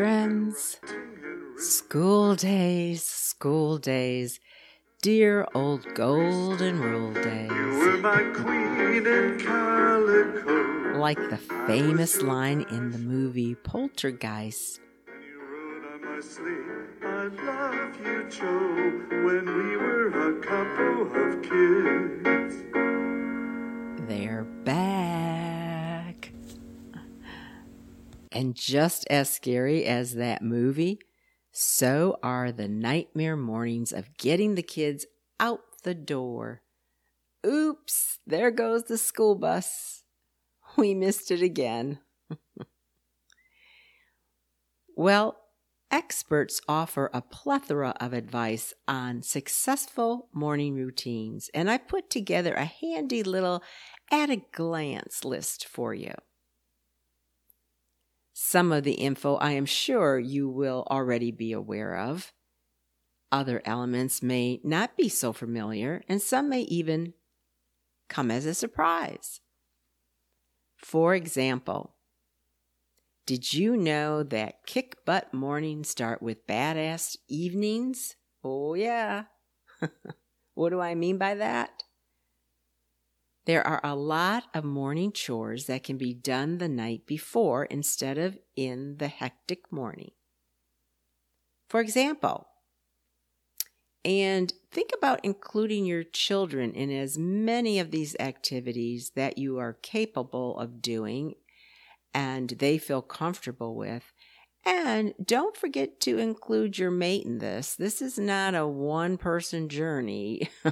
friends. School days, school days, dear old golden rule You days. were my queen in calico. Like the famous line in the movie Poltergeist. You rode on my sleigh. I love you, Joe, when we were a couple of kids. And just as scary as that movie, so are the nightmare mornings of getting the kids out the door. Oops, there goes the school bus. We missed it again. well, experts offer a plethora of advice on successful morning routines, and I put together a handy little at a glance list for you. Some of the info I am sure you will already be aware of. Other elements may not be so familiar, and some may even come as a surprise. For example, did you know that kick butt mornings start with badass evenings? Oh, yeah. what do I mean by that? There are a lot of morning chores that can be done the night before instead of in the hectic morning. For example, and think about including your children in as many of these activities that you are capable of doing and they feel comfortable with. And don't forget to include your mate in this. This is not a one person journey.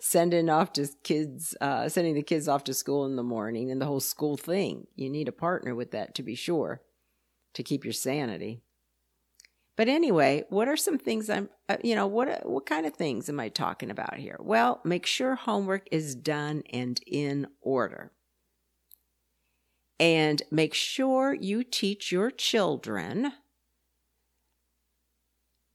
sending off to kids, uh, sending the kids off to school in the morning and the whole school thing. You need a partner with that to be sure to keep your sanity. But anyway, what are some things I'm, uh, you know, what what kind of things am I talking about here? Well, make sure homework is done and in order. And make sure you teach your children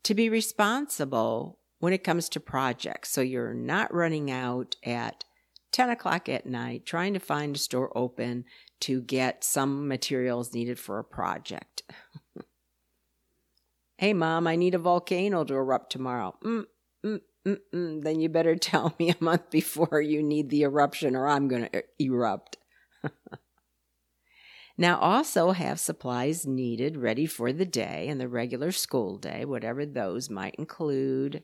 to be responsible when it comes to projects. So you're not running out at 10 o'clock at night trying to find a store open to get some materials needed for a project. hey, mom, I need a volcano to erupt tomorrow. Mm, mm, mm, mm. Then you better tell me a month before you need the eruption or I'm going to erupt. Now, also have supplies needed ready for the day and the regular school day, whatever those might include.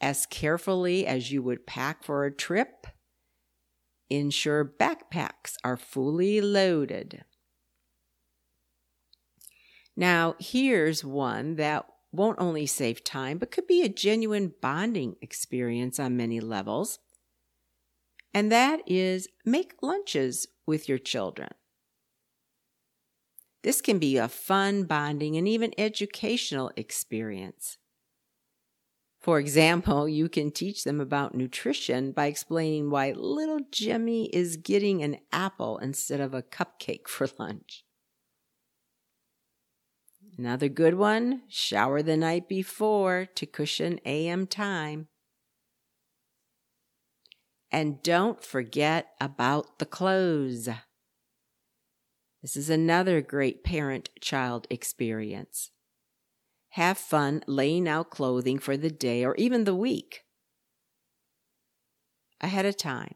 As carefully as you would pack for a trip, ensure backpacks are fully loaded. Now, here's one that won't only save time, but could be a genuine bonding experience on many levels. And that is make lunches with your children. This can be a fun, bonding, and even educational experience. For example, you can teach them about nutrition by explaining why little Jimmy is getting an apple instead of a cupcake for lunch. Another good one shower the night before to cushion AM time. And don't forget about the clothes. This is another great parent child experience. Have fun laying out clothing for the day or even the week ahead of time.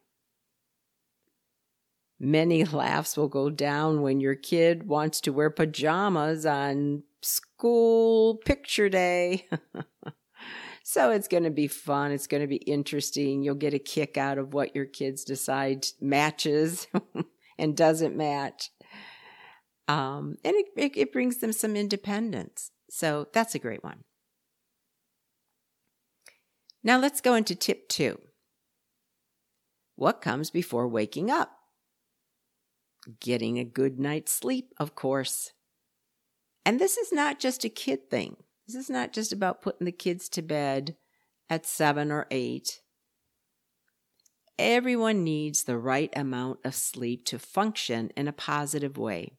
Many laughs will go down when your kid wants to wear pajamas on school picture day. So it's going to be fun. It's going to be interesting. You'll get a kick out of what your kids decide matches and doesn't match. Um, and it, it, it brings them some independence. So that's a great one. Now let's go into tip two. What comes before waking up? getting a good night's sleep, of course. And this is not just a kid thing. This is not just about putting the kids to bed at seven or eight. Everyone needs the right amount of sleep to function in a positive way.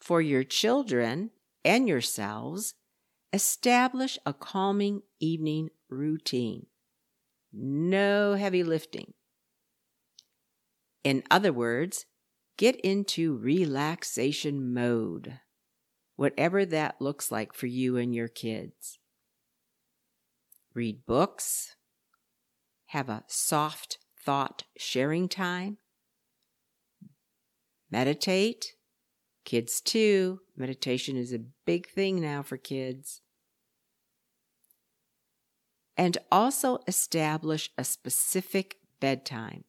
For your children and yourselves, establish a calming evening routine. No heavy lifting. In other words, get into relaxation mode, whatever that looks like for you and your kids. Read books, have a soft thought sharing time, meditate. Kids, too. Meditation is a big thing now for kids. And also establish a specific bedtime.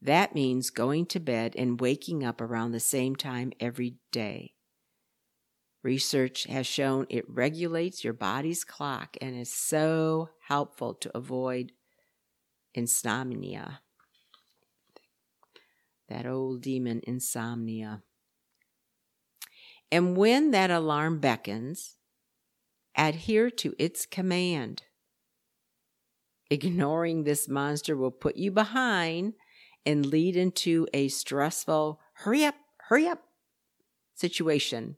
That means going to bed and waking up around the same time every day. Research has shown it regulates your body's clock and is so helpful to avoid insomnia. That old demon, insomnia. And when that alarm beckons, adhere to its command. Ignoring this monster will put you behind and lead into a stressful, hurry up, hurry up situation.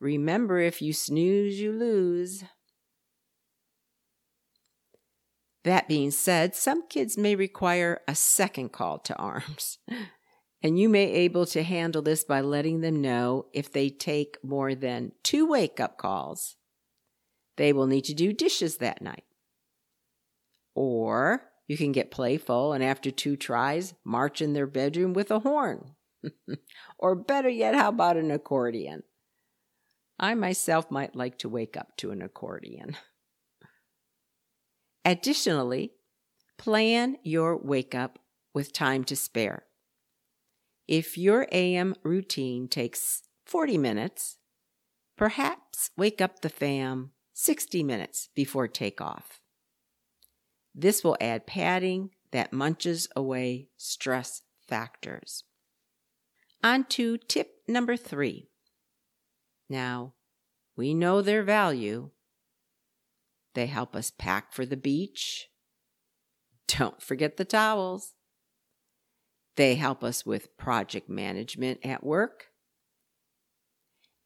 Remember, if you snooze, you lose. That being said, some kids may require a second call to arms. And you may able to handle this by letting them know if they take more than two wake up calls, they will need to do dishes that night. Or you can get playful and after two tries, march in their bedroom with a horn. or better yet, how about an accordion? I myself might like to wake up to an accordion. Additionally, plan your wake up with time to spare. If your AM routine takes 40 minutes, perhaps wake up the fam 60 minutes before takeoff. This will add padding that munches away stress factors. On to tip number three. Now, we know their value. They help us pack for the beach. Don't forget the towels. They help us with project management at work.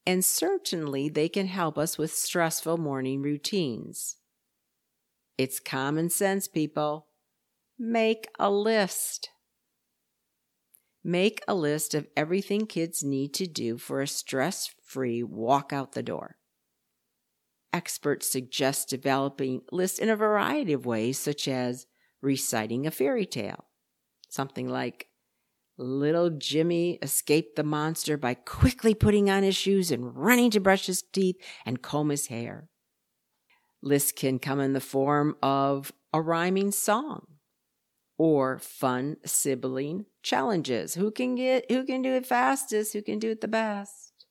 And certainly they can help us with stressful morning routines. It's common sense, people. Make a list. Make a list of everything kids need to do for a stress free walk out the door. Experts suggest developing lists in a variety of ways, such as reciting a fairy tale, something like Little Jimmy escaped the monster by quickly putting on his shoes and running to brush his teeth and comb his hair. Lists can come in the form of a rhyming song or fun sibling challenges. Who can get who can do it fastest, who can do it the best?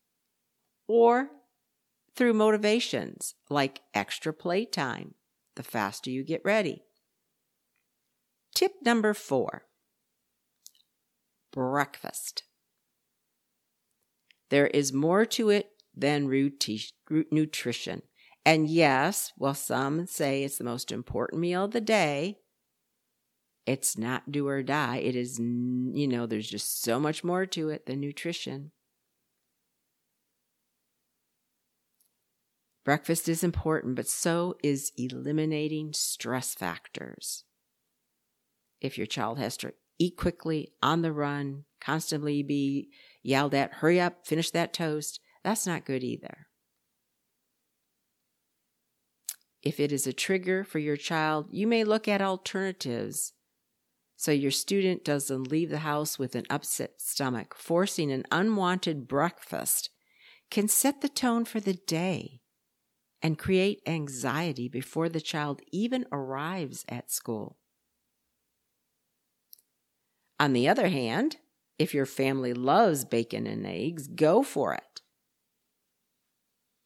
Or through motivations like extra playtime, the faster you get ready. Tip number 4 breakfast. There is more to it than nutrition. And yes, while some say it's the most important meal of the day, it's not do or die. It is, you know, there's just so much more to it than nutrition. Breakfast is important, but so is eliminating stress factors. If your child has to eat quickly, on the run, constantly be yelled at, hurry up, finish that toast. That's not good either. If it is a trigger for your child, you may look at alternatives so your student doesn't leave the house with an upset stomach. Forcing an unwanted breakfast can set the tone for the day and create anxiety before the child even arrives at school. On the other hand, if your family loves bacon and eggs, go for it.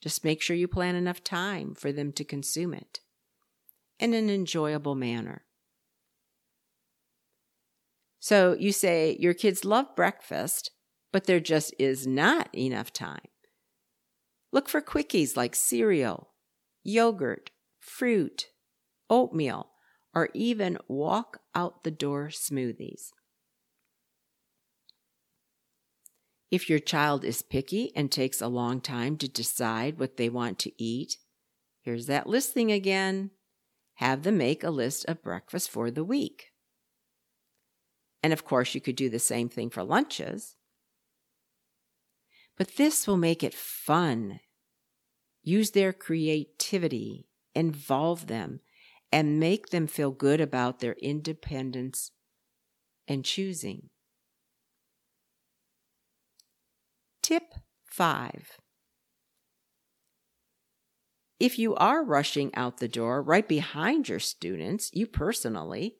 Just make sure you plan enough time for them to consume it in an enjoyable manner. So you say your kids love breakfast, but there just is not enough time. Look for quickies like cereal, yogurt, fruit, oatmeal, or even walk out the door smoothies. If your child is picky and takes a long time to decide what they want to eat, here's that list thing again. Have them make a list of breakfast for the week. And of course, you could do the same thing for lunches. But this will make it fun. Use their creativity, involve them, and make them feel good about their independence and choosing. Tip 5 If you are rushing out the door right behind your students, you personally,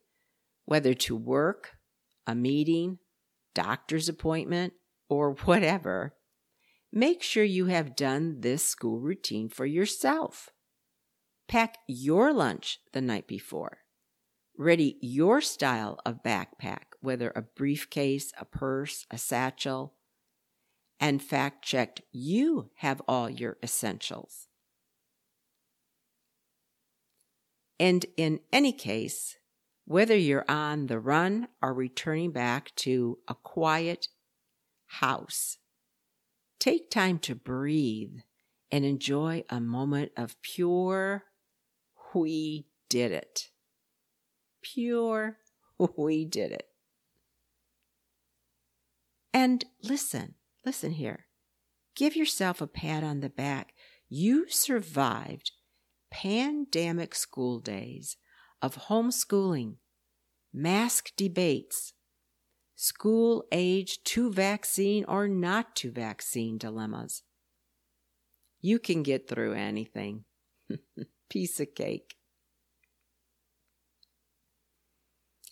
whether to work, a meeting, doctor's appointment, or whatever, make sure you have done this school routine for yourself. Pack your lunch the night before. Ready your style of backpack, whether a briefcase, a purse, a satchel, and fact checked you have all your essentials. And in any case, whether you're on the run or returning back to a quiet house, take time to breathe and enjoy a moment of pure, we did it. Pure, we did it. And listen, Listen here. Give yourself a pat on the back. You survived pandemic school days of homeschooling, mask debates, school age to vaccine or not to vaccine dilemmas. You can get through anything. Piece of cake.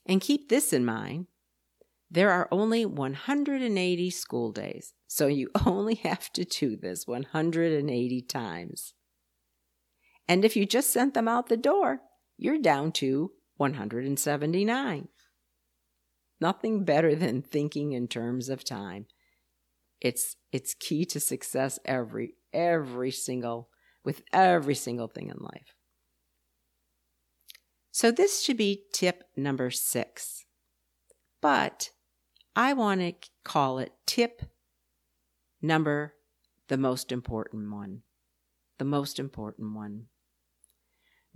And keep this in mind there are only 180 school days, so you only have to do this 180 times. And if you just sent them out the door, you're down to 179. Nothing better than thinking in terms of time. It's it's key to success every every single with every single thing in life. So this should be tip number 6. But I want to call it tip number the most important one. The most important one.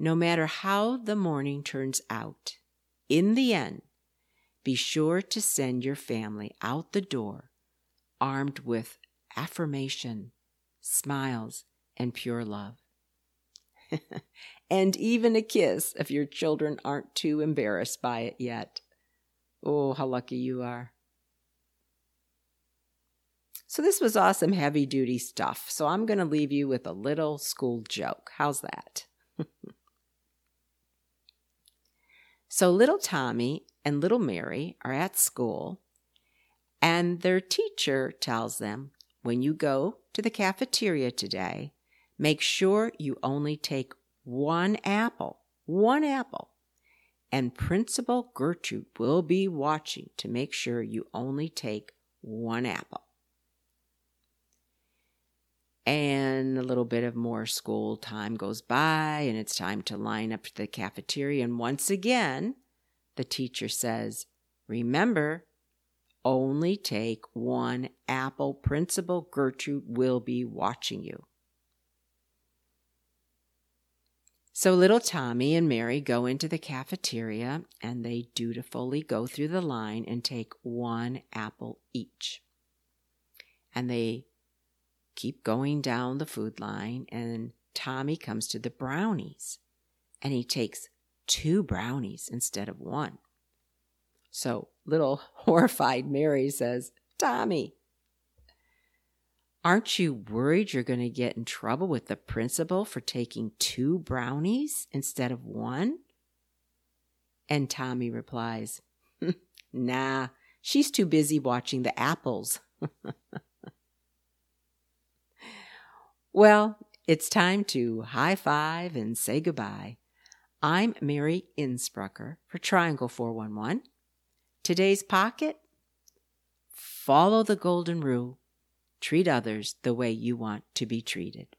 No matter how the morning turns out, in the end, be sure to send your family out the door armed with affirmation, smiles, and pure love. and even a kiss if your children aren't too embarrassed by it yet. Oh, how lucky you are. So this was awesome heavy duty stuff. So I'm going to leave you with a little school joke. How's that? So little Tommy and little Mary are at school and their teacher tells them, when you go to the cafeteria today, make sure you only take one apple, one apple. And Principal Gertrude will be watching to make sure you only take one apple and a little bit of more school time goes by and it's time to line up to the cafeteria. And once again the teacher says remember only take one apple principal. Gertrude will be watching you. So little tommy and mary go into the cafeteria and they dutifully go through the line and take one apple each. And they keep going down the food line, and Tommy comes to the brownies and he takes two brownies instead of one. So little horrified Mary says, Tommy, aren't you worried you're going to get in trouble with the principal for taking two brownies instead of one? And Tommy replies, Nah, she's too busy watching the apples. Well, it's time to high five and say goodbye. I'm Mary Insprucker for Triangle 411. Today's pocket? Follow the golden rule. Treat others the way you want to be treated.